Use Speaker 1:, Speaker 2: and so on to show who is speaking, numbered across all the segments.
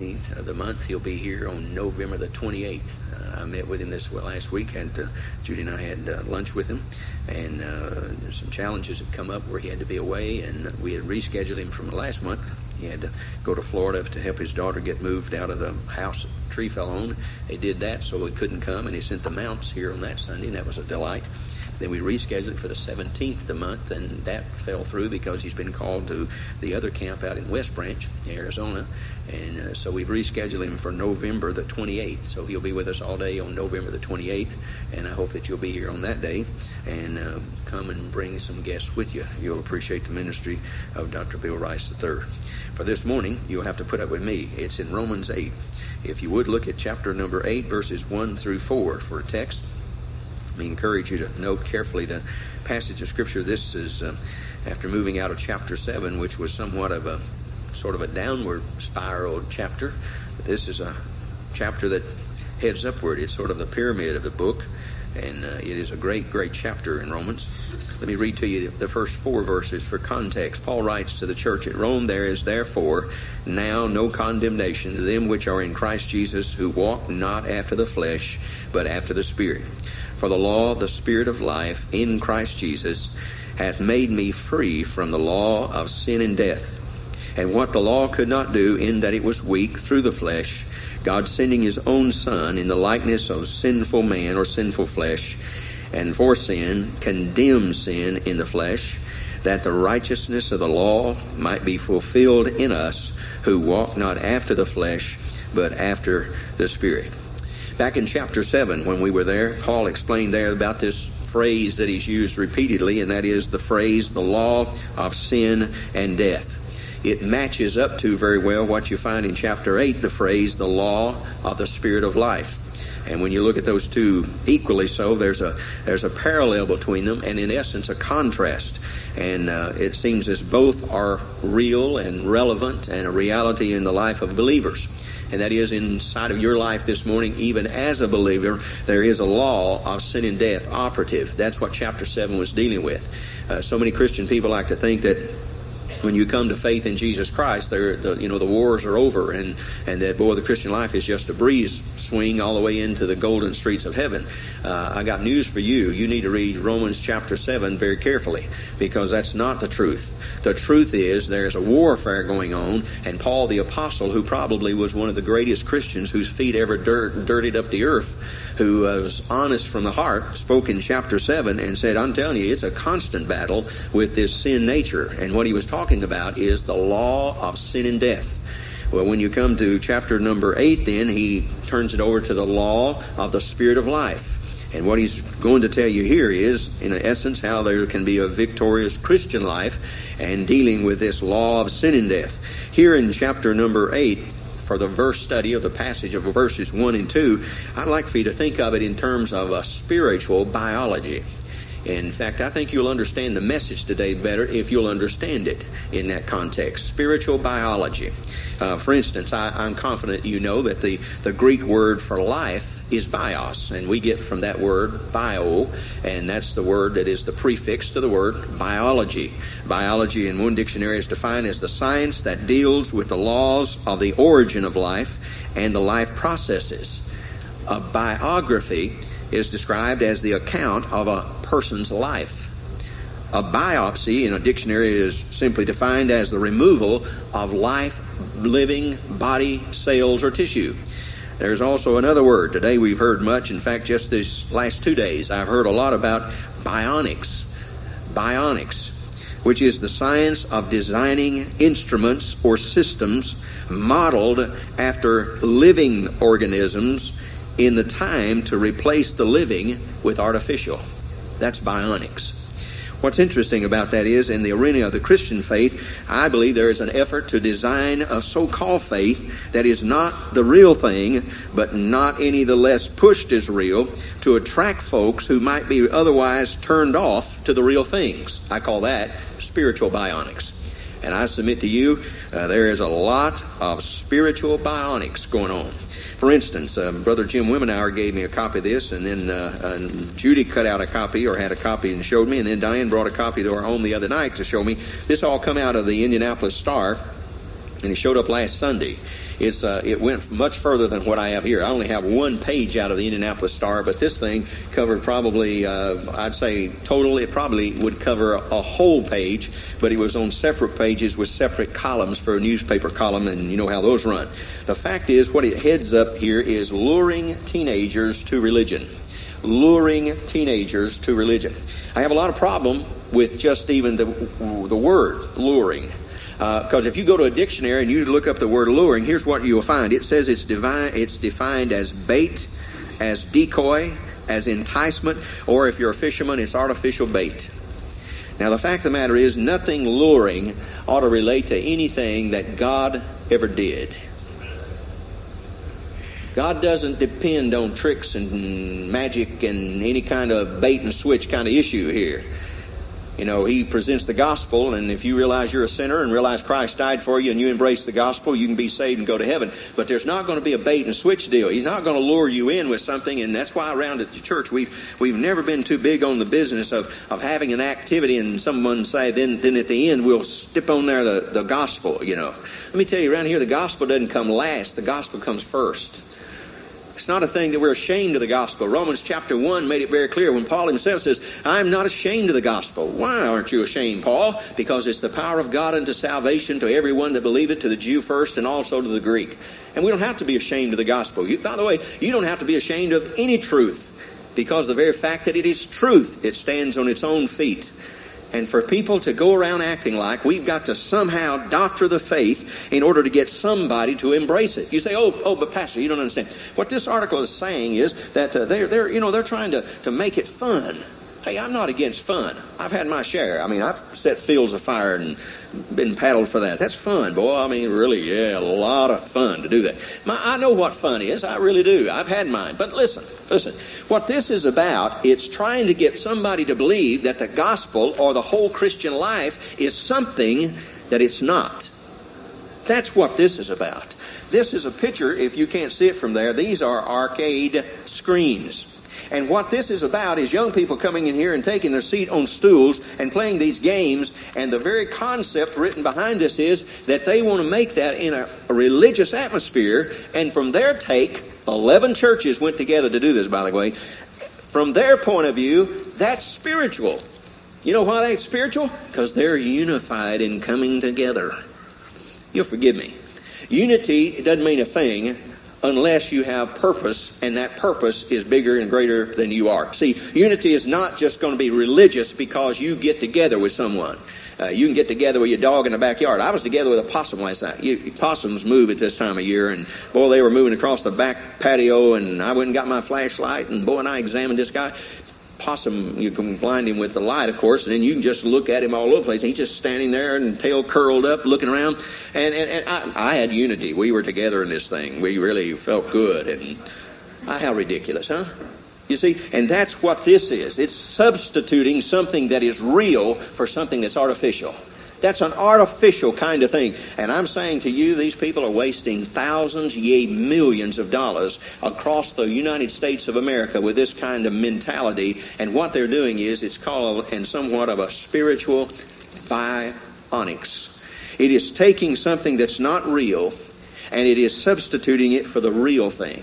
Speaker 1: of the month. He'll be here on November the 28th. Uh, I met with him this last week, and uh, Judy and I had uh, lunch with him. And uh, some challenges had come up where he had to be away, and we had rescheduled him from last month. He had to go to Florida to help his daughter get moved out of the house tree fell on. They did that, so he couldn't come, and he sent the mounts here on that Sunday, and that was a delight. Then we rescheduled it for the 17th of the month, and that fell through because he's been called to the other camp out in West Branch, Arizona. And uh, so we've rescheduled him for November the 28th. So he'll be with us all day on November the 28th. And I hope that you'll be here on that day and uh, come and bring some guests with you. You'll appreciate the ministry of Dr. Bill Rice III. For this morning, you'll have to put up with me. It's in Romans 8. If you would look at chapter number 8, verses 1 through 4 for a text. Me encourage you to note carefully the passage of Scripture. This is uh, after moving out of chapter 7, which was somewhat of a sort of a downward spiral chapter. This is a chapter that heads upward. It's sort of the pyramid of the book, and uh, it is a great, great chapter in Romans. Let me read to you the first four verses for context. Paul writes to the church at Rome, There is therefore now no condemnation to them which are in Christ Jesus, who walk not after the flesh, but after the Spirit. For the law, of the Spirit of life in Christ Jesus, hath made me free from the law of sin and death. And what the law could not do, in that it was weak through the flesh, God sending his own Son in the likeness of sinful man or sinful flesh, and for sin, condemned sin in the flesh, that the righteousness of the law might be fulfilled in us who walk not after the flesh, but after the Spirit. Back in chapter 7, when we were there, Paul explained there about this phrase that he's used repeatedly, and that is the phrase, the law of sin and death. It matches up to very well what you find in chapter 8, the phrase, the law of the Spirit of life. And when you look at those two equally so, there's a there's a parallel between them, and in essence, a contrast. And uh, it seems as both are real and relevant and a reality in the life of believers. And that is inside of your life this morning, even as a believer, there is a law of sin and death operative. That's what chapter 7 was dealing with. Uh, so many Christian people like to think that when you come to faith in Jesus Christ, the, you know the wars are over, and and that boy, the Christian life is just a breeze swing all the way into the golden streets of heaven. Uh, I got news for you. You need to read Romans chapter seven very carefully because that's not the truth. The truth is there is a warfare going on, and Paul the apostle, who probably was one of the greatest Christians whose feet ever dirt, dirtied up the earth who was honest from the heart, spoke in chapter 7 and said, I'm telling you, it's a constant battle with this sin nature. And what he was talking about is the law of sin and death. Well, when you come to chapter number 8, then he turns it over to the law of the Spirit of life. And what he's going to tell you here is, in essence, how there can be a victorious Christian life and dealing with this law of sin and death. Here in chapter number 8, for the verse study of the passage of verses 1 and 2, I'd like for you to think of it in terms of a spiritual biology. In fact, I think you'll understand the message today better if you'll understand it in that context. Spiritual biology. Uh, for instance, I, am confident you know that the, the Greek word for life is bios, and we get from that word bio, and that's the word that is the prefix to the word biology. Biology in one dictionary is defined as the science that deals with the laws of the origin of life and the life processes. A biography is described as the account of a person's life. A biopsy in a dictionary is simply defined as the removal of life living body cells or tissue. There's also another word. Today we've heard much. In fact, just this last two days, I've heard a lot about bionics. Bionics, which is the science of designing instruments or systems modeled after living organisms in the time to replace the living with artificial. That's bionics. What's interesting about that is, in the arena of the Christian faith, I believe there is an effort to design a so called faith that is not the real thing, but not any the less pushed as real, to attract folks who might be otherwise turned off to the real things. I call that spiritual bionics. And I submit to you, uh, there is a lot of spiritual bionics going on. For instance, uh, Brother Jim Wimenauer gave me a copy of this, and then uh, Judy cut out a copy or had a copy and showed me, and then Diane brought a copy to our home the other night to show me. This all come out of the Indianapolis Star, and it showed up last Sunday. It's uh, it went much further than what I have here. I only have one page out of the Indianapolis Star, but this thing covered probably, uh, I'd say, total, it probably would cover a whole page, but it was on separate pages with separate columns for a newspaper column, and you know how those run. The fact is, what it heads up here is luring teenagers to religion. Luring teenagers to religion. I have a lot of problem with just even the, the word luring. Because uh, if you go to a dictionary and you look up the word luring, here's what you'll find. It says it's, divine, it's defined as bait, as decoy, as enticement, or if you're a fisherman, it's artificial bait. Now, the fact of the matter is, nothing luring ought to relate to anything that God ever did. God doesn't depend on tricks and magic and any kind of bait and switch kind of issue here. You know, he presents the gospel, and if you realize you're a sinner and realize Christ died for you and you embrace the gospel, you can be saved and go to heaven. But there's not going to be a bait and switch deal. He's not going to lure you in with something, and that's why around at the church we've we've never been too big on the business of, of having an activity and someone say, then then at the end we'll stip on there the, the gospel, you know. Let me tell you, around here the gospel doesn't come last, the gospel comes first. It's not a thing that we're ashamed of the gospel. Romans chapter 1 made it very clear when Paul himself says, I'm not ashamed of the gospel. Why aren't you ashamed, Paul? Because it's the power of God unto salvation to everyone that believeth, to the Jew first and also to the Greek. And we don't have to be ashamed of the gospel. You, by the way, you don't have to be ashamed of any truth because the very fact that it is truth, it stands on its own feet. And for people to go around acting like we've got to somehow doctor the faith in order to get somebody to embrace it. You say, oh, oh, but Pastor, you don't understand. What this article is saying is that uh, they're, they're, you know, they're trying to, to make it fun. Hey, I'm not against fun. I've had my share. I mean, I've set fields afire and been paddled for that. That's fun, boy. I mean, really, yeah, a lot of fun to do that. My, I know what fun is. I really do. I've had mine. But listen, listen. What this is about, it's trying to get somebody to believe that the gospel or the whole Christian life is something that it's not. That's what this is about. This is a picture, if you can't see it from there, these are arcade screens. And what this is about is young people coming in here and taking their seat on stools and playing these games. And the very concept written behind this is that they want to make that in a, a religious atmosphere. And from their take, 11 churches went together to do this, by the way. From their point of view, that's spiritual. You know why that's spiritual? Because they're unified in coming together. You'll forgive me. Unity doesn't mean a thing unless you have purpose, and that purpose is bigger and greater than you are. See, unity is not just going to be religious because you get together with someone. Uh, you can get together with your dog in the backyard. I was together with a possum last night. You, possums move at this time of year, and boy, they were moving across the back patio, and I went and got my flashlight, and boy, and I examined this guy possum, you can blind him with the light, of course, and then you can just look at him all over the place. He's just standing there and tail curled up, looking around. And, and, and I, I, had unity. We were together in this thing. We really felt good. And ah, how ridiculous, huh? You see, and that's what this is. It's substituting something that is real for something that's artificial. That's an artificial kind of thing. And I'm saying to you, these people are wasting thousands, yea, millions of dollars across the United States of America with this kind of mentality. And what they're doing is it's called, and somewhat of a spiritual bionics. It is taking something that's not real and it is substituting it for the real thing.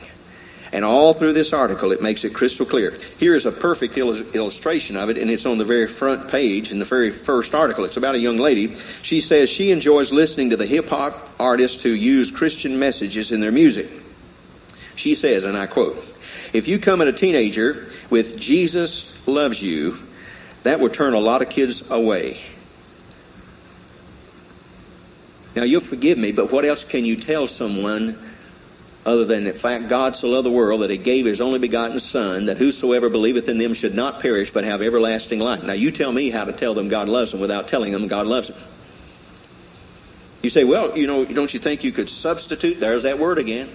Speaker 1: And all through this article, it makes it crystal clear. Here is a perfect illustration of it, and it's on the very front page in the very first article. It's about a young lady. She says she enjoys listening to the hip hop artists who use Christian messages in their music. She says, and I quote, If you come at a teenager with Jesus loves you, that would turn a lot of kids away. Now, you'll forgive me, but what else can you tell someone other than the fact God so loved the world that he gave his only begotten Son, that whosoever believeth in them should not perish but have everlasting life. Now you tell me how to tell them God loves them without telling them God loves them. You say, well, you know, don't you think you could substitute? There's that word again.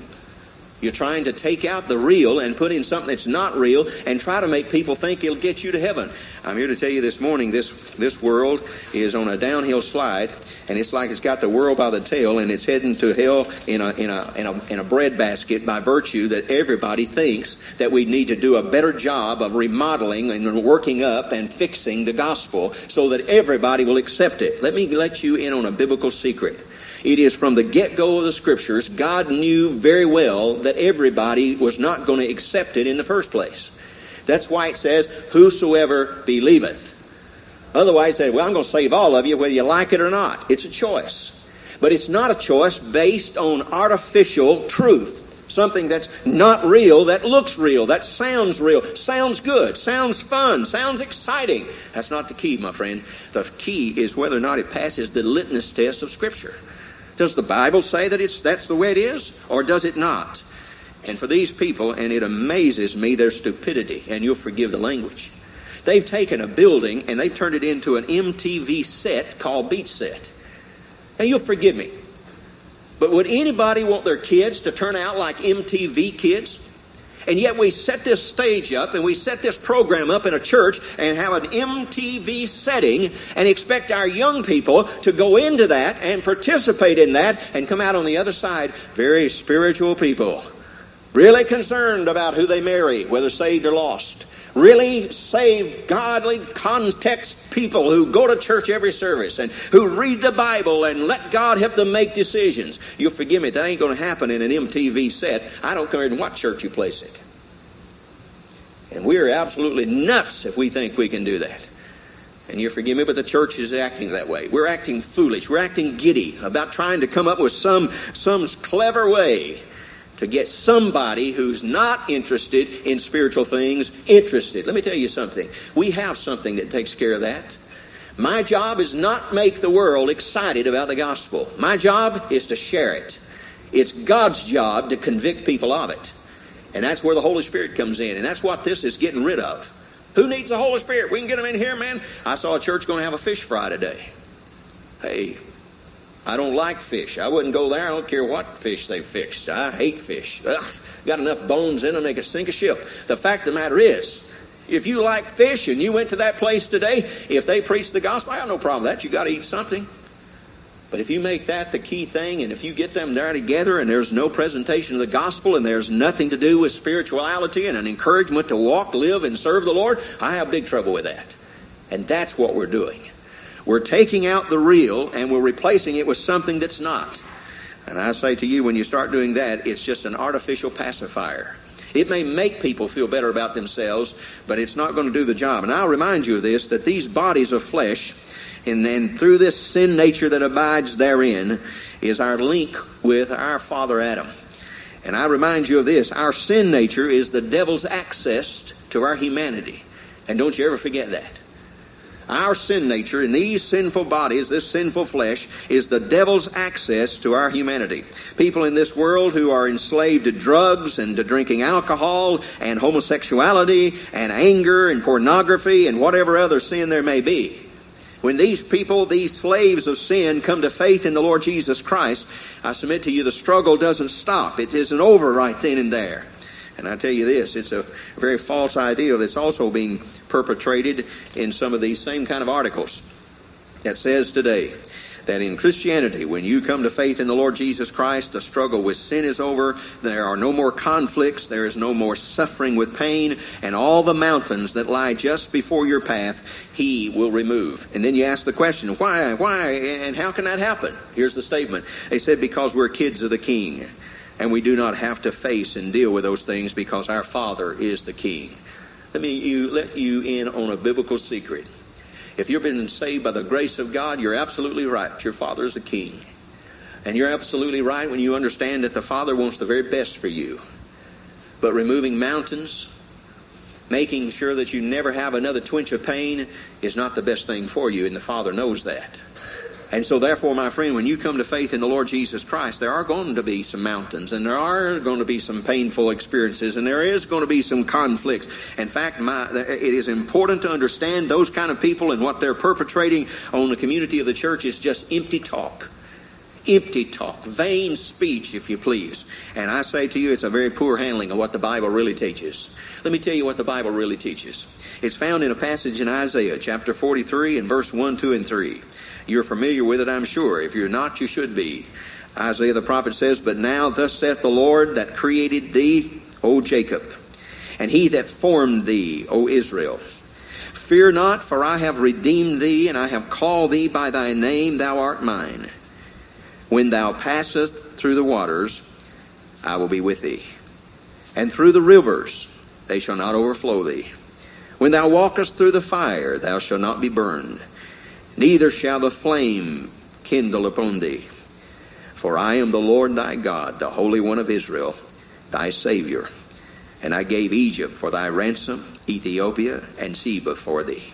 Speaker 1: You're trying to take out the real and put in something that's not real and try to make people think it'll get you to heaven. I'm here to tell you this morning this, this world is on a downhill slide and it's like it's got the world by the tail and it's heading to hell in a, in a, in a, in a breadbasket by virtue that everybody thinks that we need to do a better job of remodeling and working up and fixing the gospel so that everybody will accept it. Let me let you in on a biblical secret. It is from the get go of the scriptures, God knew very well that everybody was not going to accept it in the first place. That's why it says, Whosoever believeth. Otherwise, say, Well, I'm going to save all of you whether you like it or not. It's a choice. But it's not a choice based on artificial truth. Something that's not real, that looks real, that sounds real, sounds good, sounds fun, sounds exciting. That's not the key, my friend. The key is whether or not it passes the litmus test of Scripture. Does the Bible say that it's that's the way it is, or does it not? And for these people, and it amazes me their stupidity, and you'll forgive the language. They've taken a building and they've turned it into an MTV set called Beach Set. And you'll forgive me. But would anybody want their kids to turn out like MTV kids? And yet we set this stage up and we set this program up in a church and have an MTV setting and expect our young people to go into that and participate in that and come out on the other side very spiritual people. Really concerned about who they marry, whether saved or lost really saved, godly, context people who go to church every service and who read the Bible and let God help them make decisions. You'll forgive me, that ain't going to happen in an MTV set. I don't care in what church you place it. And we're absolutely nuts if we think we can do that. And you forgive me, but the church is acting that way. We're acting foolish. We're acting giddy about trying to come up with some, some clever way to get somebody who's not interested in spiritual things interested. Let me tell you something. We have something that takes care of that. My job is not make the world excited about the gospel. My job is to share it. It's God's job to convict people of it. And that's where the Holy Spirit comes in. And that's what this is getting rid of. Who needs the Holy Spirit? We can get them in here, man. I saw a church going to have a fish fry today. Hey, I don't like fish. I wouldn't go there. I don't care what fish they fixed. I hate fish. Ugh, got enough bones in them they could sink a ship. The fact of the matter is, if you like fish and you went to that place today, if they preach the gospel, I have no problem with that. You got to eat something. But if you make that the key thing, and if you get them there together, and there's no presentation of the gospel, and there's nothing to do with spirituality and an encouragement to walk, live, and serve the Lord, I have big trouble with that. And that's what we're doing. We're taking out the real and we're replacing it with something that's not. And I say to you, when you start doing that, it's just an artificial pacifier. It may make people feel better about themselves, but it's not going to do the job. And I'll remind you of this that these bodies of flesh, and then through this sin nature that abides therein, is our link with our father Adam. And I remind you of this our sin nature is the devil's access to our humanity. And don't you ever forget that. Our sin nature in these sinful bodies, this sinful flesh, is the devil's access to our humanity. People in this world who are enslaved to drugs and to drinking alcohol and homosexuality and anger and pornography and whatever other sin there may be. When these people, these slaves of sin, come to faith in the Lord Jesus Christ, I submit to you the struggle doesn't stop. It isn't over right then and there. And I tell you this, it's a very false ideal that's also being perpetrated in some of these same kind of articles that says today that in Christianity, when you come to faith in the Lord Jesus Christ, the struggle with sin is over. There are no more conflicts. There is no more suffering with pain. And all the mountains that lie just before your path, He will remove. And then you ask the question, why? Why? And how can that happen? Here's the statement. They said, because we're kids of the King and we do not have to face and deal with those things because our Father is the King. Let me you, let you in on a biblical secret. If you've been saved by the grace of God, you're absolutely right. Your Father is the King. And you're absolutely right when you understand that the Father wants the very best for you. But removing mountains, making sure that you never have another twinge of pain, is not the best thing for you, and the Father knows that. And so, therefore, my friend, when you come to faith in the Lord Jesus Christ, there are going to be some mountains, and there are going to be some painful experiences, and there is going to be some conflicts. In fact, my, it is important to understand those kind of people and what they're perpetrating on the community of the church is just empty talk. Empty talk, vain speech, if you please. And I say to you, it's a very poor handling of what the Bible really teaches. Let me tell you what the Bible really teaches. It's found in a passage in Isaiah chapter 43 and verse 1, 2, and 3. You're familiar with it, I'm sure. If you're not, you should be. Isaiah the prophet says, But now thus saith the Lord that created thee, O Jacob, and he that formed thee, O Israel. Fear not, for I have redeemed thee, and I have called thee by thy name, thou art mine. When thou passest through the waters, I will be with thee. And through the rivers, they shall not overflow thee. When thou walkest through the fire, thou shalt not be burned, neither shall the flame kindle upon thee. For I am the Lord thy God, the Holy One of Israel, thy Savior. And I gave Egypt for thy ransom, Ethiopia and Seba for thee.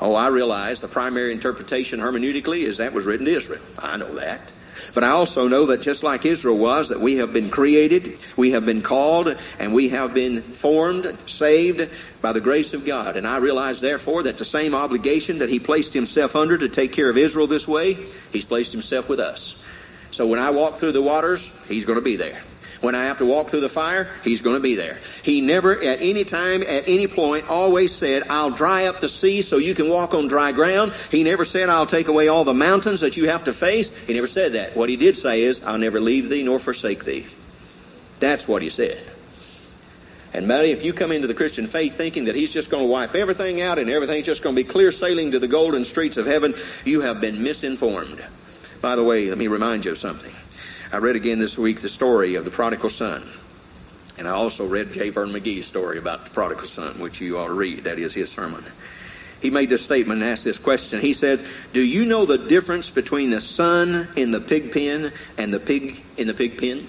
Speaker 1: Oh, I realize the primary interpretation hermeneutically is that was written to Israel. I know that. But I also know that just like Israel was, that we have been created, we have been called, and we have been formed, saved by the grace of God. And I realize, therefore, that the same obligation that He placed Himself under to take care of Israel this way, He's placed Himself with us. So when I walk through the waters, He's going to be there. When I have to walk through the fire, he's going to be there. He never, at any time, at any point, always said, I'll dry up the sea so you can walk on dry ground. He never said, I'll take away all the mountains that you have to face. He never said that. What he did say is, I'll never leave thee nor forsake thee. That's what he said. And buddy, if you come into the Christian faith thinking that he's just going to wipe everything out and everything's just going to be clear sailing to the golden streets of heaven, you have been misinformed. By the way, let me remind you of something. I read again this week the story of the prodigal son. And I also read J. Vernon McGee's story about the prodigal son, which you ought to read. That is his sermon. He made this statement and asked this question. He said, Do you know the difference between the son in the pig pen and the pig in the pig pen?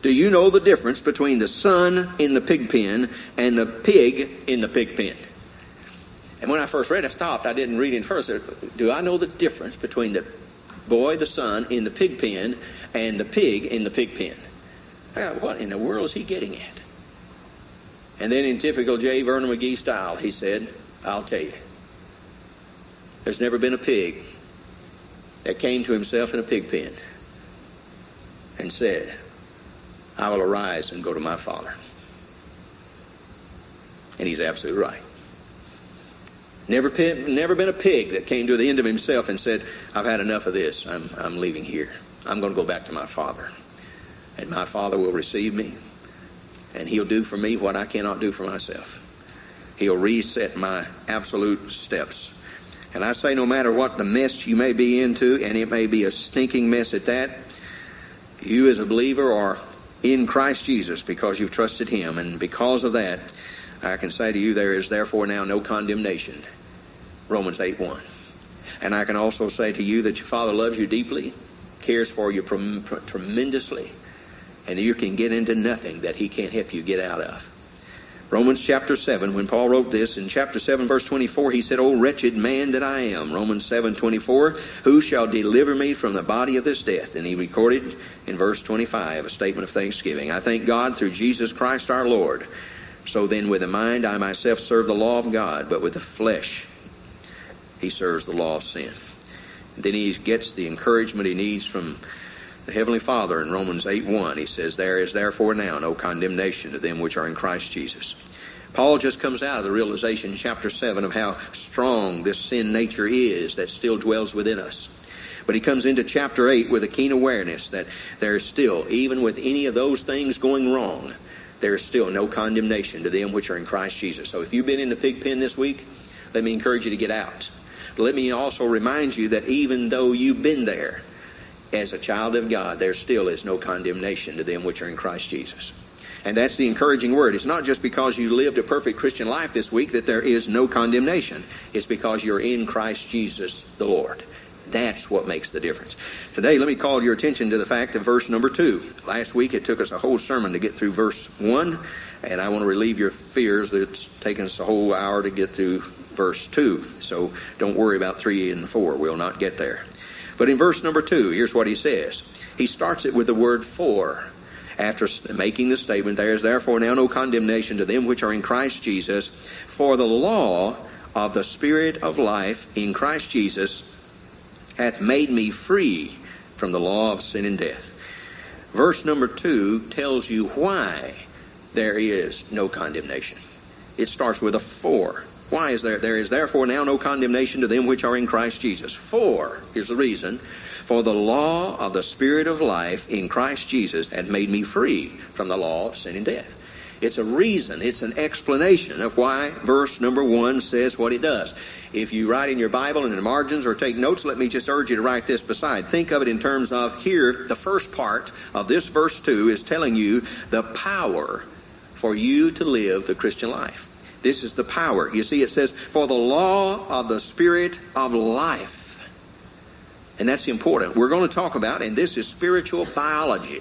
Speaker 1: Do you know the difference between the son in the pig pen and the pig in the pig pen? And when I first read, it, I stopped. I didn't read it first. Do I know the difference between the boy, the son, in the pig pen and the pig in the pig pen. what in the world is he getting at? And then, in typical J. Vernon McGee style, he said, I'll tell you. There's never been a pig that came to himself in a pig pen and said, I will arise and go to my father. And he's absolutely right. Never, never been a pig that came to the end of himself and said, I've had enough of this. I'm, I'm leaving here. I'm going to go back to my father. And my father will receive me. And he'll do for me what I cannot do for myself. He'll reset my absolute steps. And I say, no matter what the mess you may be into, and it may be a stinking mess at that, you as a believer are in Christ Jesus because you've trusted Him. And because of that, I can say to you, there is therefore now no condemnation. Romans 8 1. And I can also say to you that your Father loves you deeply, cares for you tremendously, and you can get into nothing that He can't help you get out of. Romans chapter 7, when Paul wrote this, in chapter 7, verse 24, he said, O wretched man that I am. Romans 7, 24, who shall deliver me from the body of this death? And he recorded in verse 25 a statement of thanksgiving. I thank God through Jesus Christ our Lord so then, with the mind, I myself serve the law of God, but with the flesh, he serves the law of sin. And then he gets the encouragement he needs from the Heavenly Father in Romans 8 1. He says, There is therefore now no condemnation to them which are in Christ Jesus. Paul just comes out of the realization in chapter 7 of how strong this sin nature is that still dwells within us. But he comes into chapter 8 with a keen awareness that there is still, even with any of those things going wrong, there is still no condemnation to them which are in Christ Jesus. So if you've been in the pig pen this week, let me encourage you to get out. Let me also remind you that even though you've been there as a child of God, there still is no condemnation to them which are in Christ Jesus. And that's the encouraging word. It's not just because you lived a perfect Christian life this week that there is no condemnation. It's because you're in Christ Jesus the Lord. That's what makes the difference. Today, let me call your attention to the fact of verse number two. Last week, it took us a whole sermon to get through verse one, and I want to relieve your fears that it's taken us a whole hour to get through verse two. So don't worry about three and four. We'll not get there. But in verse number two, here's what he says. He starts it with the word for. After making the statement, there is therefore now no condemnation to them which are in Christ Jesus, for the law of the Spirit of life in Christ Jesus hath made me free from the law of sin and death. Verse number two tells you why there is no condemnation. It starts with a for. Why is there? There is therefore now no condemnation to them which are in Christ Jesus. For is the reason. For the law of the Spirit of life in Christ Jesus had made me free from the law of sin and death. It's a reason, it's an explanation of why verse number one says what it does. If you write in your Bible and in the margins or take notes, let me just urge you to write this beside. Think of it in terms of here, the first part of this verse 2 is telling you the power for you to live the Christian life. This is the power. You see, it says, for the law of the Spirit of life. And that's important. We're going to talk about, and this is spiritual biology.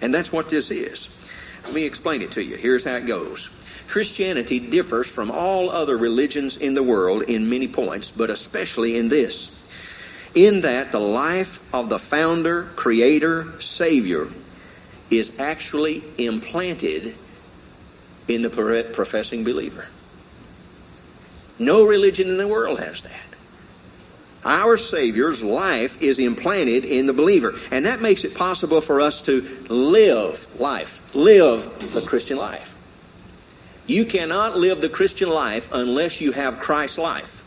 Speaker 1: And that's what this is. Let me explain it to you. Here's how it goes. Christianity differs from all other religions in the world in many points, but especially in this. In that the life of the founder, creator, savior is actually implanted in the professing believer. No religion in the world has that. Our Savior's life is implanted in the believer. And that makes it possible for us to live life, live the Christian life. You cannot live the Christian life unless you have Christ's life.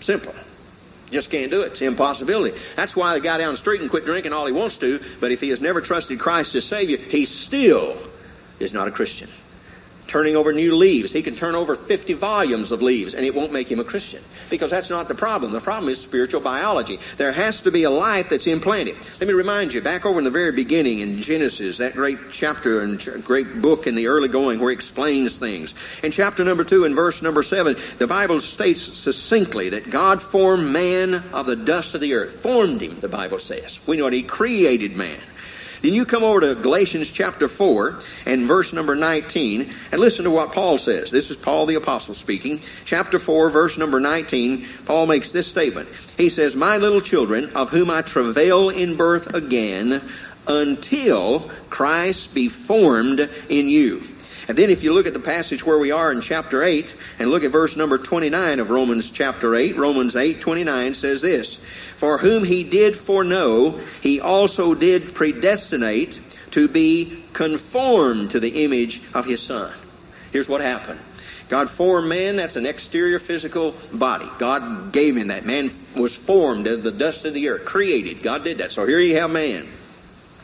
Speaker 1: Simple. Just can't do it. It's impossibility. That's why the guy down the street can quit drinking all he wants to, but if he has never trusted Christ as Savior, he still is not a Christian turning over new leaves. He can turn over 50 volumes of leaves and it won't make him a Christian because that's not the problem. The problem is spiritual biology. There has to be a life that's implanted. Let me remind you, back over in the very beginning in Genesis, that great chapter and great book in the early going where it explains things. In chapter number 2 and verse number 7, the Bible states succinctly that God formed man of the dust of the earth. Formed him, the Bible says. We know that he created man. Then you come over to Galatians chapter 4 and verse number 19 and listen to what Paul says. This is Paul the Apostle speaking. Chapter 4, verse number 19, Paul makes this statement. He says, My little children, of whom I travail in birth again, until Christ be formed in you. And then if you look at the passage where we are in chapter 8 and look at verse number 29 of Romans chapter 8, Romans 8 29 says this For whom he did foreknow, he also did predestinate to be conformed to the image of his Son. Here's what happened. God formed man, that's an exterior physical body. God gave him that. Man was formed of the dust of the earth, created. God did that. So here you have man.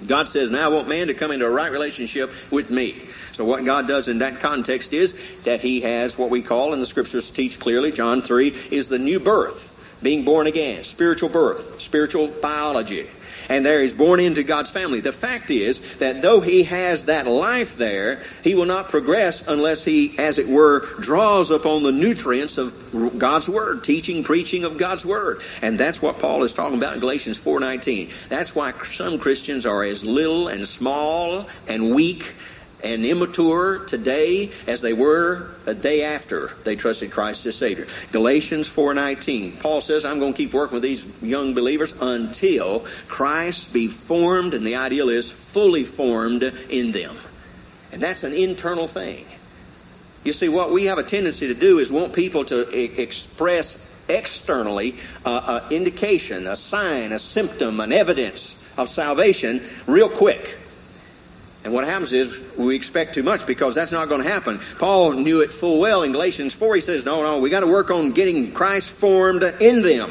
Speaker 1: God says, Now I want man to come into a right relationship with me. So what God does in that context is that he has what we call, and the scriptures teach clearly, John 3, is the new birth, being born again, spiritual birth, spiritual biology. And there he's born into God's family. The fact is that though he has that life there, he will not progress unless he, as it were, draws upon the nutrients of God's word, teaching, preaching of God's word. And that's what Paul is talking about in Galatians 4:19. That's why some Christians are as little and small and weak and immature today as they were a day after they trusted Christ as Savior. Galatians 4:19. Paul says, "I'm going to keep working with these young believers until Christ be formed and the ideal is fully formed in them." And that's an internal thing. You see, what we have a tendency to do is want people to express externally uh, indication, a sign, a symptom, an evidence of salvation real quick. And what happens is we expect too much because that's not going to happen. Paul knew it full well in Galatians 4. He says, no, no, we got to work on getting Christ formed in them.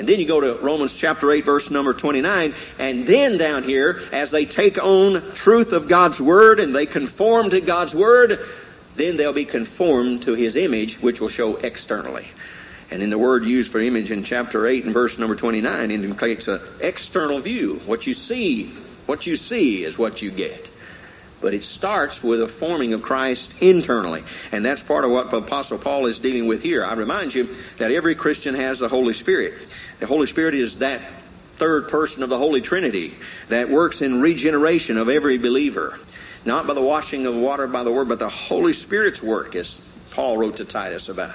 Speaker 1: And then you go to Romans chapter 8, verse number 29. And then down here, as they take on truth of God's word and they conform to God's word, then they'll be conformed to his image, which will show externally. And in the word used for image in chapter 8 and verse number 29 indicates an external view. What you see, what you see is what you get. But it starts with a forming of Christ internally. And that's part of what Apostle Paul is dealing with here. I remind you that every Christian has the Holy Spirit. The Holy Spirit is that third person of the Holy Trinity that works in regeneration of every believer. Not by the washing of water by the word, but the Holy Spirit's work, as Paul wrote to Titus about.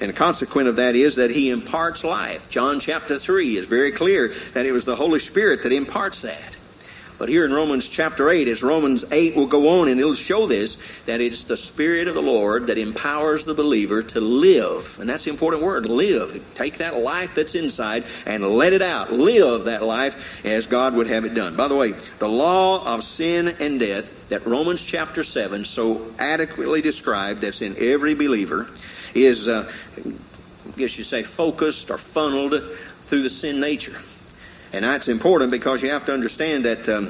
Speaker 1: And consequent of that is that he imparts life. John chapter 3 is very clear that it was the Holy Spirit that imparts that. But here in Romans chapter 8, as Romans 8 will go on and it'll show this, that it's the Spirit of the Lord that empowers the believer to live. And that's the important word, live. Take that life that's inside and let it out. Live that life as God would have it done. By the way, the law of sin and death that Romans chapter 7 so adequately described, that's in every believer, is, uh, I guess you say, focused or funneled through the sin nature. And that's important because you have to understand that um,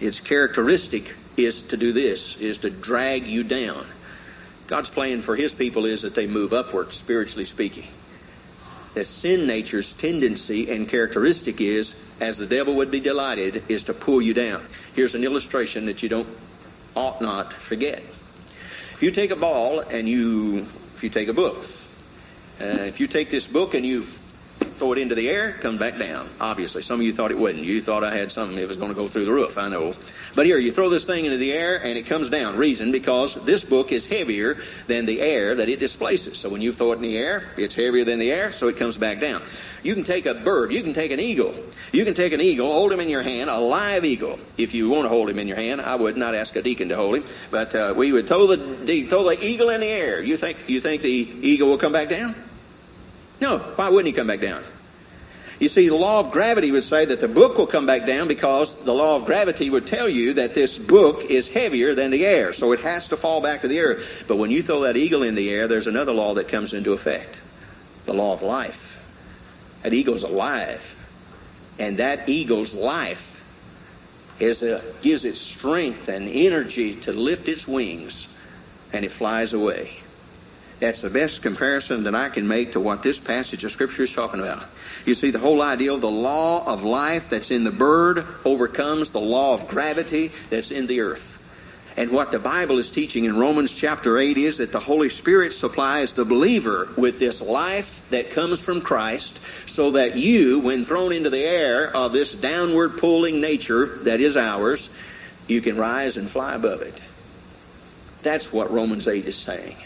Speaker 1: it's characteristic is to do this, is to drag you down. God's plan for his people is that they move upward, spiritually speaking. The sin nature's tendency and characteristic is, as the devil would be delighted, is to pull you down. Here's an illustration that you don't ought not forget. If you take a ball and you, if you take a book, uh, if you take this book and you throw it into the air, come back down. Obviously, some of you thought it wouldn't. You thought I had something that was going to go through the roof. I know. But here, you throw this thing into the air and it comes down. Reason because this book is heavier than the air that it displaces. So when you throw it in the air, it's heavier than the air, so it comes back down. You can take a bird, you can take an eagle. You can take an eagle, hold him in your hand, a live eagle. If you want to hold him in your hand, I would not ask a deacon to hold him, but uh, we would throw the, throw the eagle in the air. You think you think the eagle will come back down? No. Why wouldn't he come back down? You see, the law of gravity would say that the book will come back down because the law of gravity would tell you that this book is heavier than the air, so it has to fall back to the earth. But when you throw that eagle in the air, there's another law that comes into effect the law of life. That eagle's alive, and that eagle's life is a, gives it strength and energy to lift its wings, and it flies away. That's the best comparison that I can make to what this passage of Scripture is talking about. You see, the whole idea of the law of life that's in the bird overcomes the law of gravity that's in the earth. And what the Bible is teaching in Romans chapter 8 is that the Holy Spirit supplies the believer with this life that comes from Christ so that you, when thrown into the air of this downward pulling nature that is ours, you can rise and fly above it. That's what Romans 8 is saying.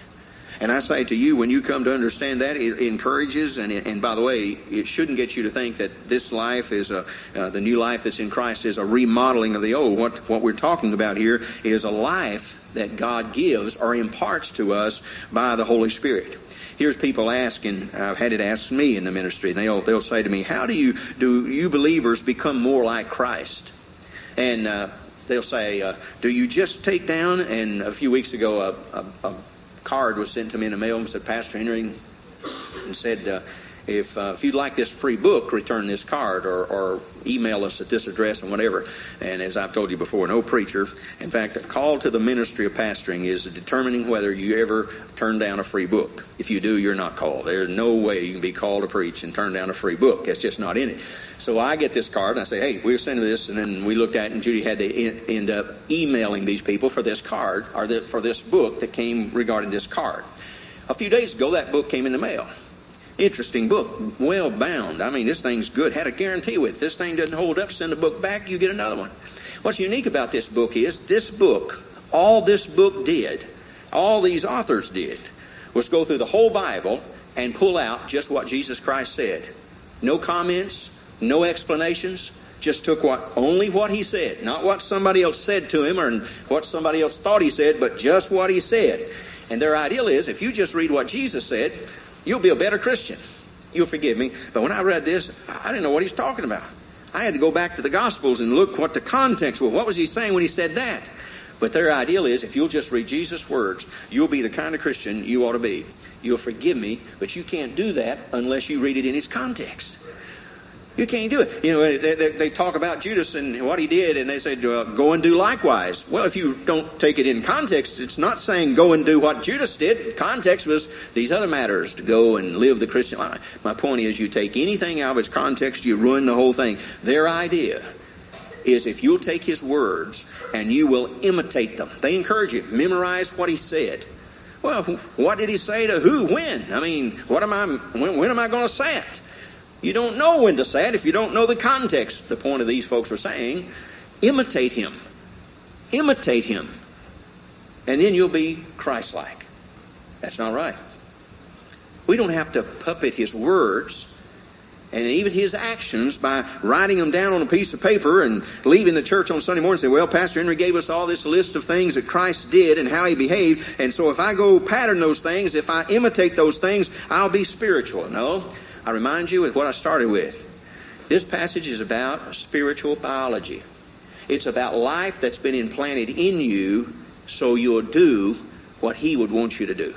Speaker 1: And I say to you, when you come to understand that, it encourages, and, and by the way, it shouldn't get you to think that this life is a, uh, the new life that's in Christ is a remodeling of the old. What, what we're talking about here is a life that God gives or imparts to us by the Holy Spirit. Here's people asking, I've had it asked me in the ministry, and they'll, they'll say to me, How do you, do you believers become more like Christ? And uh, they'll say, uh, Do you just take down, and a few weeks ago, a, a, a card was sent to me in the mail and said, Pastor Henry, and said, uh, if, uh, if you'd like this free book, return this card or, or, email us at this address and whatever. And as I've told you before, no preacher. In fact, a call to the ministry of pastoring is determining whether you ever turn down a free book. If you do, you're not called. There's no way you can be called to preach and turn down a free book. That's just not in it. So I get this card and I say, hey, we're sending this. And then we looked at it, and Judy had to end up emailing these people for this card or for this book that came regarding this card. A few days ago, that book came in the mail. Interesting book, well bound. I mean, this thing's good. Had a guarantee with it. This thing doesn't hold up. Send the book back, you get another one. What's unique about this book is this book, all this book did, all these authors did, was go through the whole Bible and pull out just what Jesus Christ said. No comments, no explanations, just took what only what he said, not what somebody else said to him or what somebody else thought he said, but just what he said. And their ideal is if you just read what Jesus said, You'll be a better Christian. You'll forgive me. But when I read this, I didn't know what he's talking about. I had to go back to the Gospels and look what the context was. What was he saying when he said that? But their ideal is if you'll just read Jesus' words, you'll be the kind of Christian you ought to be. You'll forgive me, but you can't do that unless you read it in its context. You can't do it. You know, they, they, talk about Judas and what he did, and they say, go and do likewise. Well, if you don't take it in context, it's not saying go and do what Judas did. Context was these other matters to go and live the Christian life. My point is, you take anything out of its context, you ruin the whole thing. Their idea is if you'll take his words and you will imitate them, they encourage you, memorize what he said. Well, what did he say to who, when? I mean, what am I, when, when am I going to say it? You don't know when to say it if you don't know the context. The point of these folks are saying, imitate him. Imitate him. And then you'll be Christ like. That's not right. We don't have to puppet his words and even his actions by writing them down on a piece of paper and leaving the church on Sunday morning and say, Well, Pastor Henry gave us all this list of things that Christ did and how he behaved. And so if I go pattern those things, if I imitate those things, I'll be spiritual. No. I remind you with what I started with. This passage is about spiritual biology. It's about life that's been implanted in you so you'll do what He would want you to do.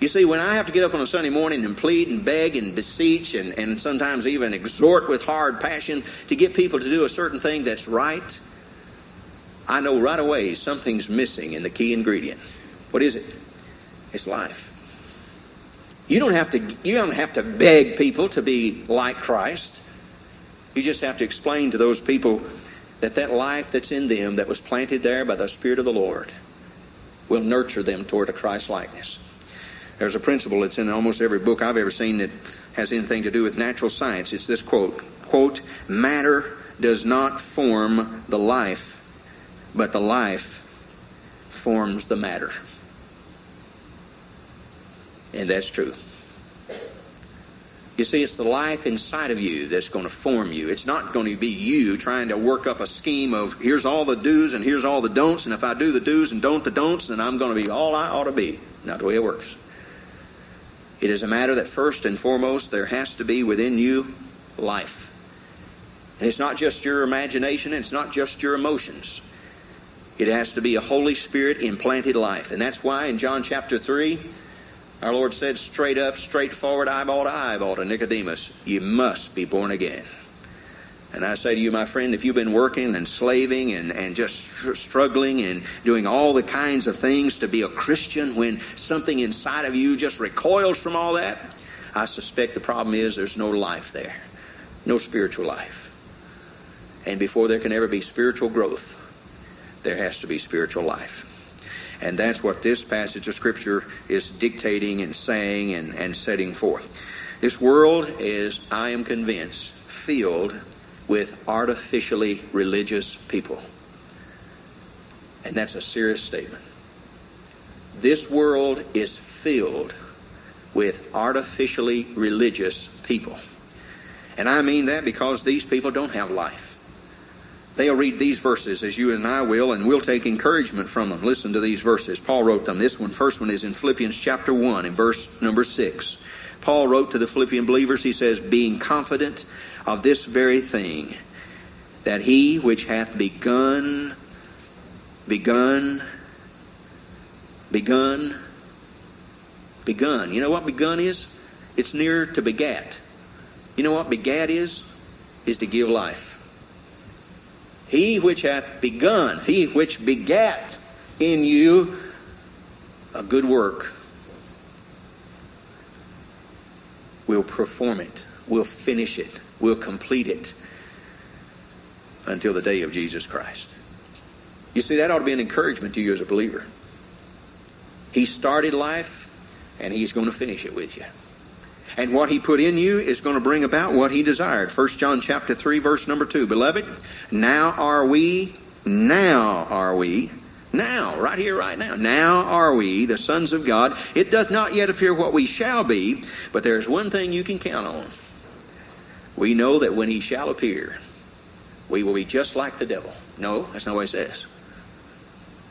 Speaker 1: You see, when I have to get up on a Sunday morning and plead and beg and beseech and, and sometimes even exhort with hard passion to get people to do a certain thing that's right, I know right away something's missing in the key ingredient. What is it? It's life. You don't have to you don't have to beg people to be like Christ. You just have to explain to those people that that life that's in them that was planted there by the spirit of the Lord will nurture them toward a Christ likeness. There's a principle that's in almost every book I've ever seen that has anything to do with natural science. It's this quote, quote, matter does not form the life, but the life forms the matter. And that's true. You see, it's the life inside of you that's going to form you. It's not going to be you trying to work up a scheme of here's all the do's and here's all the don'ts, and if I do the do's and don't the don'ts, then I'm going to be all I ought to be. Not the way it works. It is a matter that first and foremost there has to be within you life. And it's not just your imagination, and it's not just your emotions. It has to be a Holy Spirit implanted life. And that's why in John chapter 3, our Lord said straight up, straightforward, eyeball to eyeball to Nicodemus, you must be born again. And I say to you, my friend, if you've been working and slaving and, and just str- struggling and doing all the kinds of things to be a Christian when something inside of you just recoils from all that, I suspect the problem is there's no life there, no spiritual life. And before there can ever be spiritual growth, there has to be spiritual life. And that's what this passage of Scripture is dictating and saying and, and setting forth. This world is, I am convinced, filled with artificially religious people. And that's a serious statement. This world is filled with artificially religious people. And I mean that because these people don't have life. They'll read these verses as you and I will, and we'll take encouragement from them. Listen to these verses. Paul wrote them. This one, first one, is in Philippians chapter 1, in verse number 6. Paul wrote to the Philippian believers, he says, Being confident of this very thing, that he which hath begun, begun, begun, begun. You know what begun is? It's near to begat. You know what begat is? Is to give life. He which hath begun, he which begat in you a good work, will perform it, will finish it, will complete it until the day of Jesus Christ. You see, that ought to be an encouragement to you as a believer. He started life, and he's going to finish it with you. And what he put in you is going to bring about what he desired. 1 John chapter 3 verse number 2. Beloved, now are we now are we now, right here, right now. Now are we the sons of God. It does not yet appear what we shall be, but there is one thing you can count on. We know that when he shall appear, we will be just like the devil. No, that's not what he says.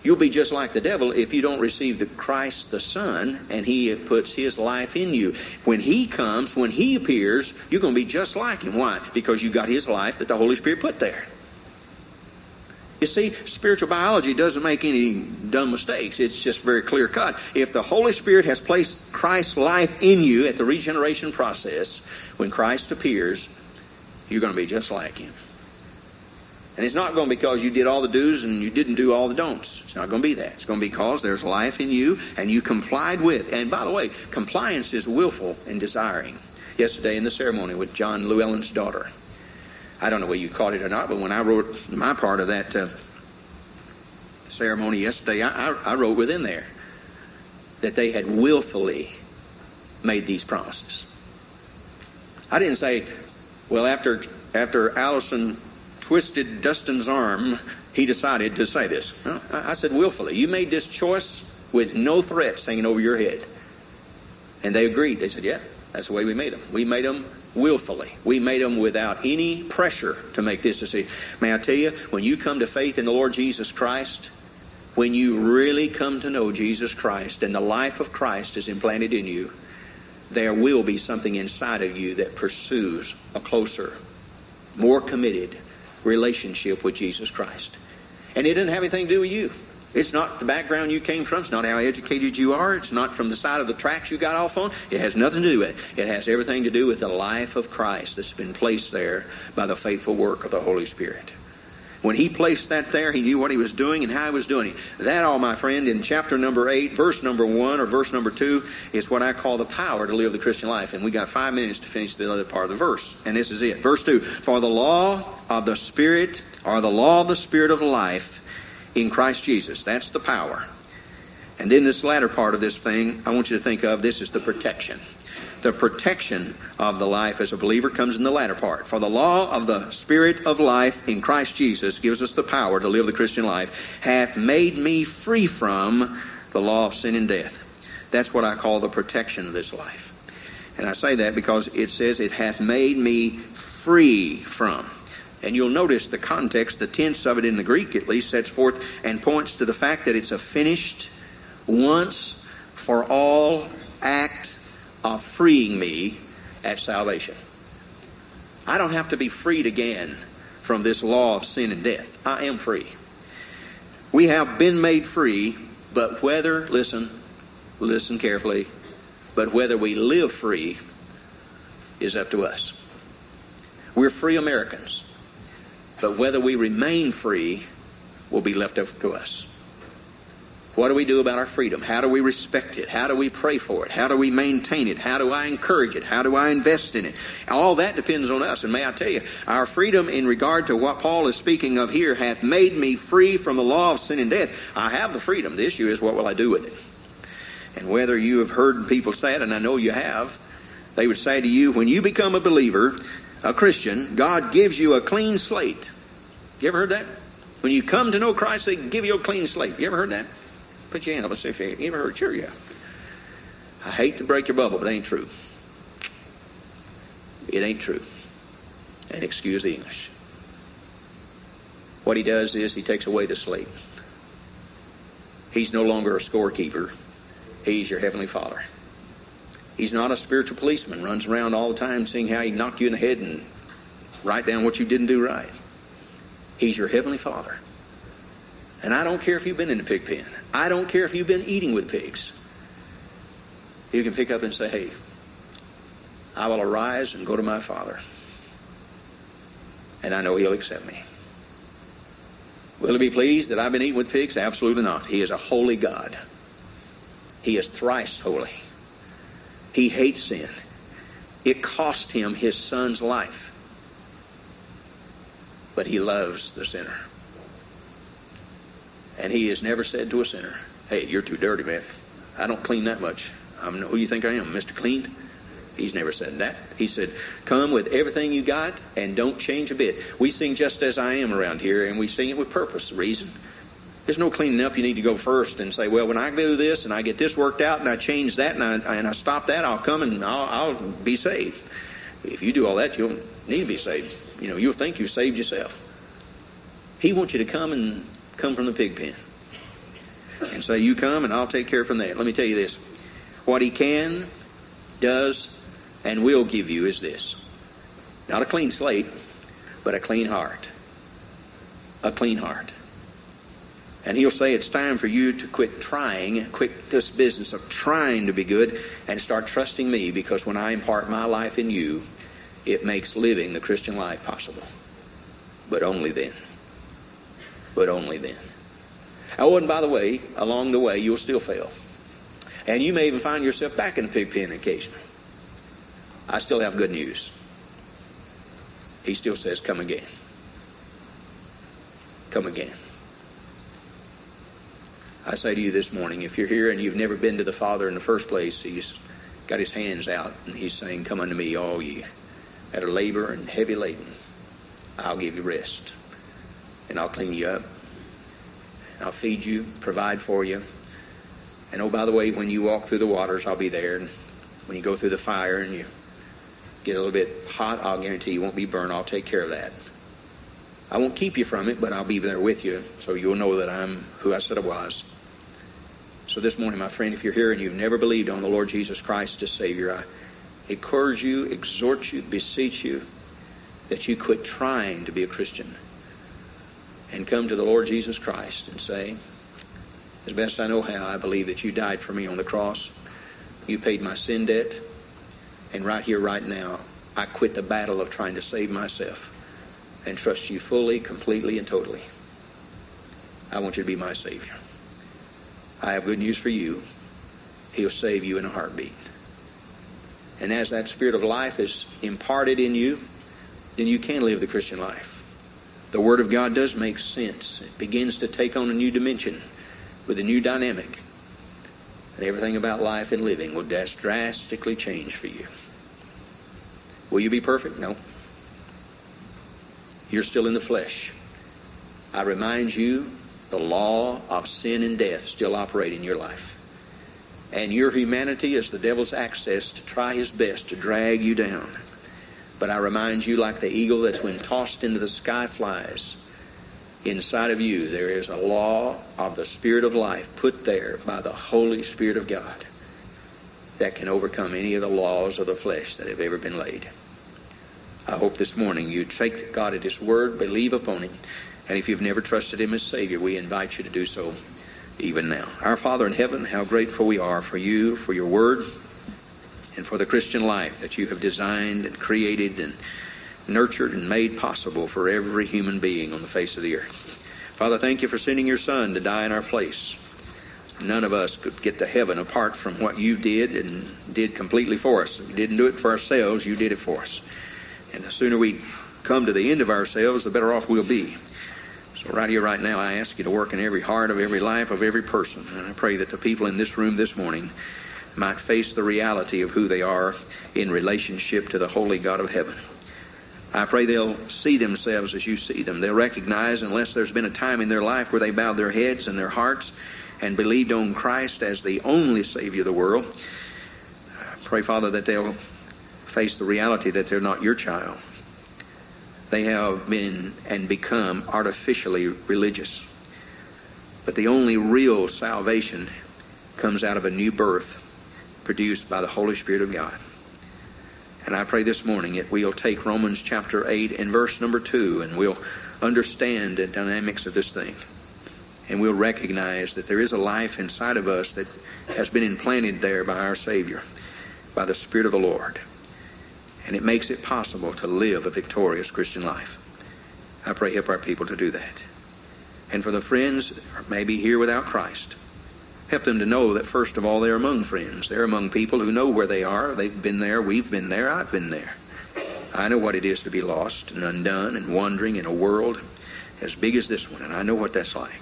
Speaker 1: You'll be just like the devil if you don't receive the Christ the Son and He puts His life in you. When He comes, when He appears, you're going to be just like Him. Why? Because you got His life that the Holy Spirit put there. You see, spiritual biology doesn't make any dumb mistakes. It's just very clear cut. If the Holy Spirit has placed Christ's life in you at the regeneration process, when Christ appears, you're going to be just like Him. And it's not going to be because you did all the do's and you didn't do all the don'ts. It's not going to be that. It's going to be because there's life in you and you complied with. And by the way, compliance is willful and desiring. Yesterday in the ceremony with John Llewellyn's daughter, I don't know whether you caught it or not, but when I wrote my part of that uh, ceremony yesterday, I, I, I wrote within there that they had willfully made these promises. I didn't say, well, after after Allison twisted Dustin's arm, he decided to say this. I said, willfully. You made this choice with no threats hanging over your head. And they agreed. They said, yeah, that's the way we made them. We made them willfully. We made them without any pressure to make this decision. May I tell you, when you come to faith in the Lord Jesus Christ, when you really come to know Jesus Christ and the life of Christ is implanted in you, there will be something inside of you that pursues a closer, more committed relationship with Jesus Christ. And it didn't have anything to do with you. It's not the background you came from. It's not how educated you are. It's not from the side of the tracks you got off on. It has nothing to do with it. It has everything to do with the life of Christ that's been placed there by the faithful work of the Holy Spirit. When he placed that there, he knew what he was doing and how he was doing it. That, all my friend, in chapter number 8, verse number 1 or verse number 2, is what I call the power to live the Christian life. And we got five minutes to finish the other part of the verse. And this is it. Verse 2 For the law of the Spirit, or the law of the Spirit of life in Christ Jesus. That's the power. And then this latter part of this thing, I want you to think of this is the protection the protection of the life as a believer comes in the latter part. For the law of the Spirit of life in Christ Jesus gives us the power to live the Christian life, hath made me free from the law of sin and death. That's what I call the protection of this life. And I say that because it says it hath made me free from. And you'll notice the context, the tense of it in the Greek at least, sets forth and points to the fact that it's a finished, once for all act of freeing me at salvation. I don't have to be freed again from this law of sin and death. I am free. We have been made free, but whether, listen, listen carefully, but whether we live free is up to us. We're free Americans, but whether we remain free will be left up to us. What do we do about our freedom? How do we respect it? How do we pray for it? How do we maintain it? How do I encourage it? How do I invest in it? All that depends on us. And may I tell you, our freedom in regard to what Paul is speaking of here hath made me free from the law of sin and death. I have the freedom. The issue is what will I do with it? And whether you have heard people say it, and I know you have, they would say to you, when you become a believer, a Christian, God gives you a clean slate. You ever heard that? When you come to know Christ, they give you a clean slate. You ever heard that? Put your hand up and say, if you ever heard, sure, yeah. I hate to break your bubble, but it ain't true. It ain't true. And excuse the English. What he does is he takes away the slate. He's no longer a scorekeeper. He's your heavenly Father. He's not a spiritual policeman, runs around all the time seeing how he knock you in the head and write down what you didn't do right. He's your heavenly Father. And I don't care if you've been in the pig pen. I don't care if you've been eating with pigs. You can pick up and say, hey, I will arise and go to my Father. And I know He'll accept me. Will He be pleased that I've been eating with pigs? Absolutely not. He is a holy God. He is thrice holy. He hates sin. It cost Him His Son's life. But He loves the sinner. And he has never said to a sinner, Hey, you're too dirty, man. I don't clean that much. I'm who you think I am, Mr. Clean? He's never said that. He said, Come with everything you got and don't change a bit. We sing just as I am around here, and we sing it with purpose. Reason? There's no cleaning up. You need to go first and say, Well, when I do this and I get this worked out and I change that and I, and I stop that, I'll come and I'll, I'll be saved. If you do all that, you don't need to be saved. You know, you'll think you saved yourself. He wants you to come and come from the pig pen and say, You come and I'll take care from that. Let me tell you this what He can, does, and will give you is this not a clean slate, but a clean heart. A clean heart. And he'll say it's time for you to quit trying, quit this business of trying to be good, and start trusting me because when I impart my life in you, it makes living the Christian life possible. But only then but only then. Oh, and by the way, along the way, you'll still fail. And you may even find yourself back in a pig pen occasionally. I still have good news. He still says, Come again. Come again. I say to you this morning, if you're here and you've never been to the Father in the first place, He's got His hands out and He's saying, Come unto me, all ye that are labor and heavy laden. I'll give you rest and I'll clean you up. I'll feed you, provide for you. And oh, by the way, when you walk through the waters, I'll be there. And when you go through the fire and you get a little bit hot, I'll guarantee you won't be burned. I'll take care of that. I won't keep you from it, but I'll be there with you so you'll know that I'm who I said I was. So this morning, my friend, if you're here and you've never believed on the Lord Jesus Christ as Savior, I encourage you, exhort you, beseech you that you quit trying to be a Christian and come to the Lord Jesus Christ and say, as best I know how, I believe that you died for me on the cross. You paid my sin debt. And right here, right now, I quit the battle of trying to save myself. and trust you fully, completely, and totally. I want you to be my Savior. I have good news for you. He'll save you in a heartbeat. And as that spirit of life is imparted in you, then you can live the Christian life. The Word of God does make sense. It begins to take on a new dimension with a new dynamic. And everything about life and living will drastically change for you. Will you be perfect? No. You're still in the flesh. I remind you the law of sin and death still operate in your life. And your humanity is the devil's access to try his best to drag you down. But I remind you, like the eagle that's when tossed into the sky flies, inside of you there is a law of the Spirit of life put there by the Holy Spirit of God that can overcome any of the laws of the flesh that have ever been laid. I hope this morning you take God at His word, believe upon Him, and if you've never trusted Him as Savior, we invite you to do so even now. Our Father in heaven, how grateful we are for you, for your word, and for the Christian life that you have designed and created and nurtured and made possible for every human being on the face of the earth. Father, thank you for sending your Son to die in our place. None of us could get to heaven apart from what you did and did completely for us. You didn't do it for ourselves, you did it for us. And the sooner we come to the end of ourselves, the better off we'll be. So, right here, right now, I ask you to work in every heart of every life of every person. And I pray that the people in this room this morning might face the reality of who they are in relationship to the holy God of heaven. I pray they'll see themselves as you see them. They'll recognize, unless there's been a time in their life where they bowed their heads and their hearts and believed on Christ as the only Savior of the world, I pray, Father, that they'll face the reality that they're not your child they have been and become artificially religious. But the only real salvation comes out of a new birth produced by the Holy Spirit of God. And I pray this morning that we'll take Romans chapter 8 and verse number 2 and we'll understand the dynamics of this thing. And we'll recognize that there is a life inside of us that has been implanted there by our Savior, by the Spirit of the Lord and it makes it possible to live a victorious Christian life. I pray help our people to do that. And for the friends maybe here without Christ, help them to know that first of all they're among friends. They're among people who know where they are. They've been there, we've been there, I've been there. I know what it is to be lost and undone and wandering in a world as big as this one, and I know what that's like.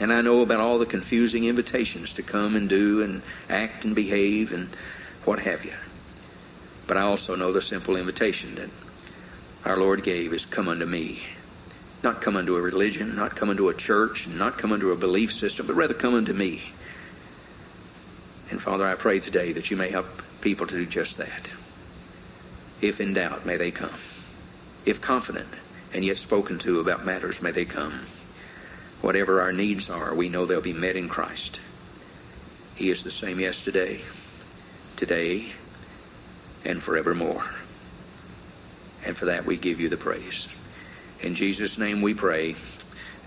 Speaker 1: And I know about all the confusing invitations to come and do and act and behave and what have you. But I also know the simple invitation that our Lord gave is come unto me. Not come unto a religion, not come unto a church, not come unto a belief system, but rather come unto me. And Father, I pray today that you may help people to do just that. If in doubt, may they come. If confident and yet spoken to about matters, may they come. Whatever our needs are, we know they'll be met in Christ. He is the same yesterday, today, and forevermore. And for that we give you the praise. In Jesus' name we pray.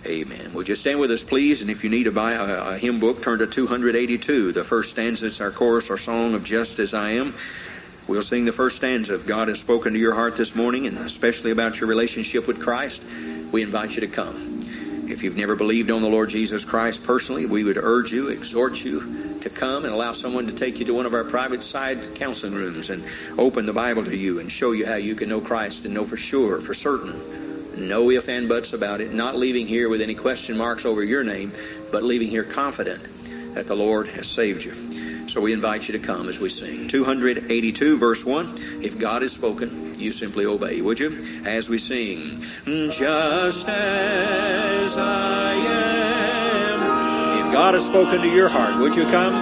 Speaker 1: Amen. Would you stand with us, please? And if you need to buy a, a hymn book, turn to 282. The first stanza is our chorus our song of Just As I Am. We'll sing the first stanza of God has spoken to your heart this morning, and especially about your relationship with Christ. We invite you to come. If you've never believed on the Lord Jesus Christ personally, we would urge you, exhort you to come and allow someone to take you to one of our private side counseling rooms and open the Bible to you and show you how you can know Christ and know for sure, for certain, no if and buts about it, not leaving here with any question marks over your name, but leaving here confident that the Lord has saved you. So we invite you to come as we sing. 282, verse 1. If God has spoken, you simply obey, would you? As we sing, Just as I am. If God has spoken to your heart, would you come?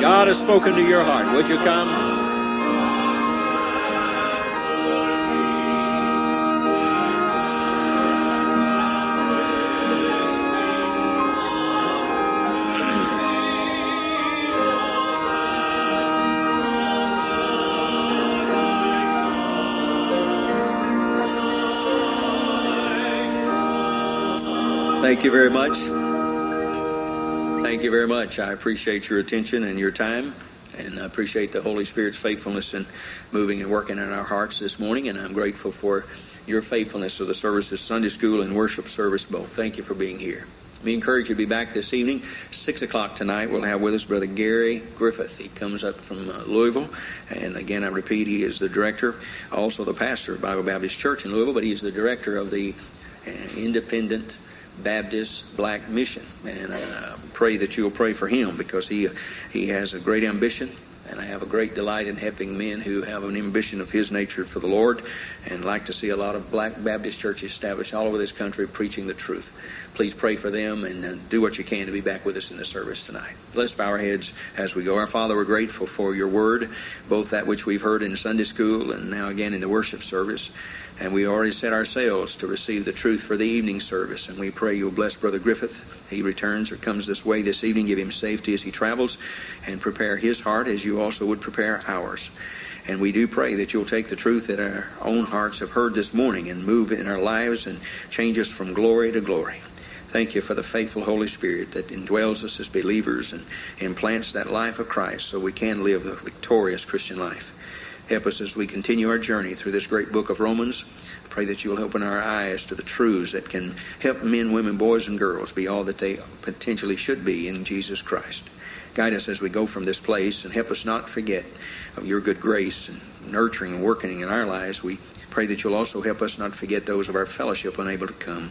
Speaker 1: God has spoken to your heart, would you come? Thank you very much. Thank you very much. I appreciate your attention and your time. And I appreciate the Holy Spirit's faithfulness in moving and working in our hearts this morning. And I'm grateful for your faithfulness of the services, Sunday school and worship service both. Thank you for being here. We encourage you to be back this evening, 6 o'clock tonight. We'll have with us Brother Gary Griffith. He comes up from uh, Louisville. And again, I repeat, he is the director, also the pastor of Bible Baptist Church in Louisville, but he's the director of the uh, Independent Baptist Black Mission. And I uh, pray that you'll pray for him because he, he has a great ambition and I have a great delight in helping men who have an ambition of his nature for the Lord and like to see a lot of black Baptist churches established all over this country preaching the truth. Please pray for them and uh, do what you can to be back with us in the service tonight. Let's bow our heads as we go. Our Father, we're grateful for your word, both that which we've heard in Sunday school and now again in the worship service. And we already set ourselves to receive the truth for the evening service. And we pray you'll bless Brother Griffith. He returns or comes this way this evening. Give him safety as he travels and prepare his heart as you also would prepare ours. And we do pray that you'll take the truth that our own hearts have heard this morning and move in our lives and change us from glory to glory. Thank you for the faithful Holy Spirit that indwells us as believers and implants that life of Christ so we can live a victorious Christian life. Help us as we continue our journey through this great book of Romans. Pray that you'll open our eyes to the truths that can help men, women, boys, and girls be all that they potentially should be in Jesus Christ. Guide us as we go from this place and help us not forget of your good grace and nurturing and working in our lives. We pray that you'll also help us not forget those of our fellowship unable to come.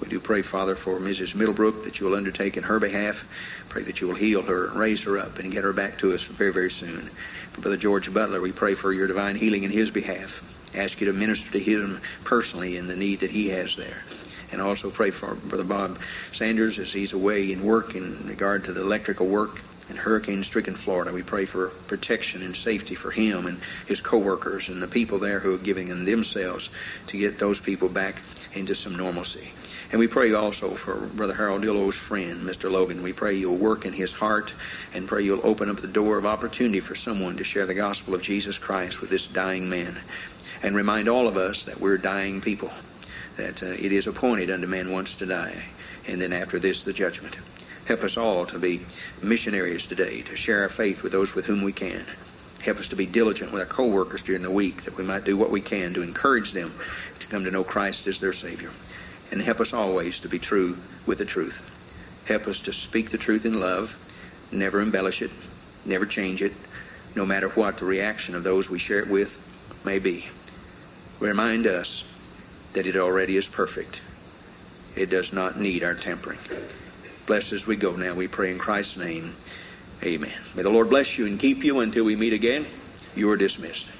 Speaker 1: We do pray, Father, for Mrs. Middlebrook that you will undertake in her behalf. Pray that you will heal her and raise her up and get her back to us very, very soon. For Brother George Butler, we pray for your divine healing in his behalf. Ask you to minister to him personally in the need that he has there. And also pray for Brother Bob Sanders as he's away in work in regard to the electrical work in hurricane stricken Florida. We pray for protection and safety for him and his co-workers and the people there who are giving in themselves to get those people back into some normalcy. And we pray also for Brother Harold Dillow's friend, Mr. Logan. We pray you'll work in his heart and pray you'll open up the door of opportunity for someone to share the gospel of Jesus Christ with this dying man. And remind all of us that we're dying people, that uh, it is appointed unto man once to die, and then after this, the judgment. Help us all to be missionaries today, to share our faith with those with whom we can. Help us to be diligent with our co-workers during the week, that we might do what we can to encourage them to come to know Christ as their Savior and help us always to be true with the truth. Help us to speak the truth in love, never embellish it, never change it, no matter what the reaction of those we share it with may be. Remind us that it already is perfect. It does not need our tempering. Bless as we go now, we pray in Christ's name. Amen. May the Lord bless you and keep you until we meet again. You are dismissed.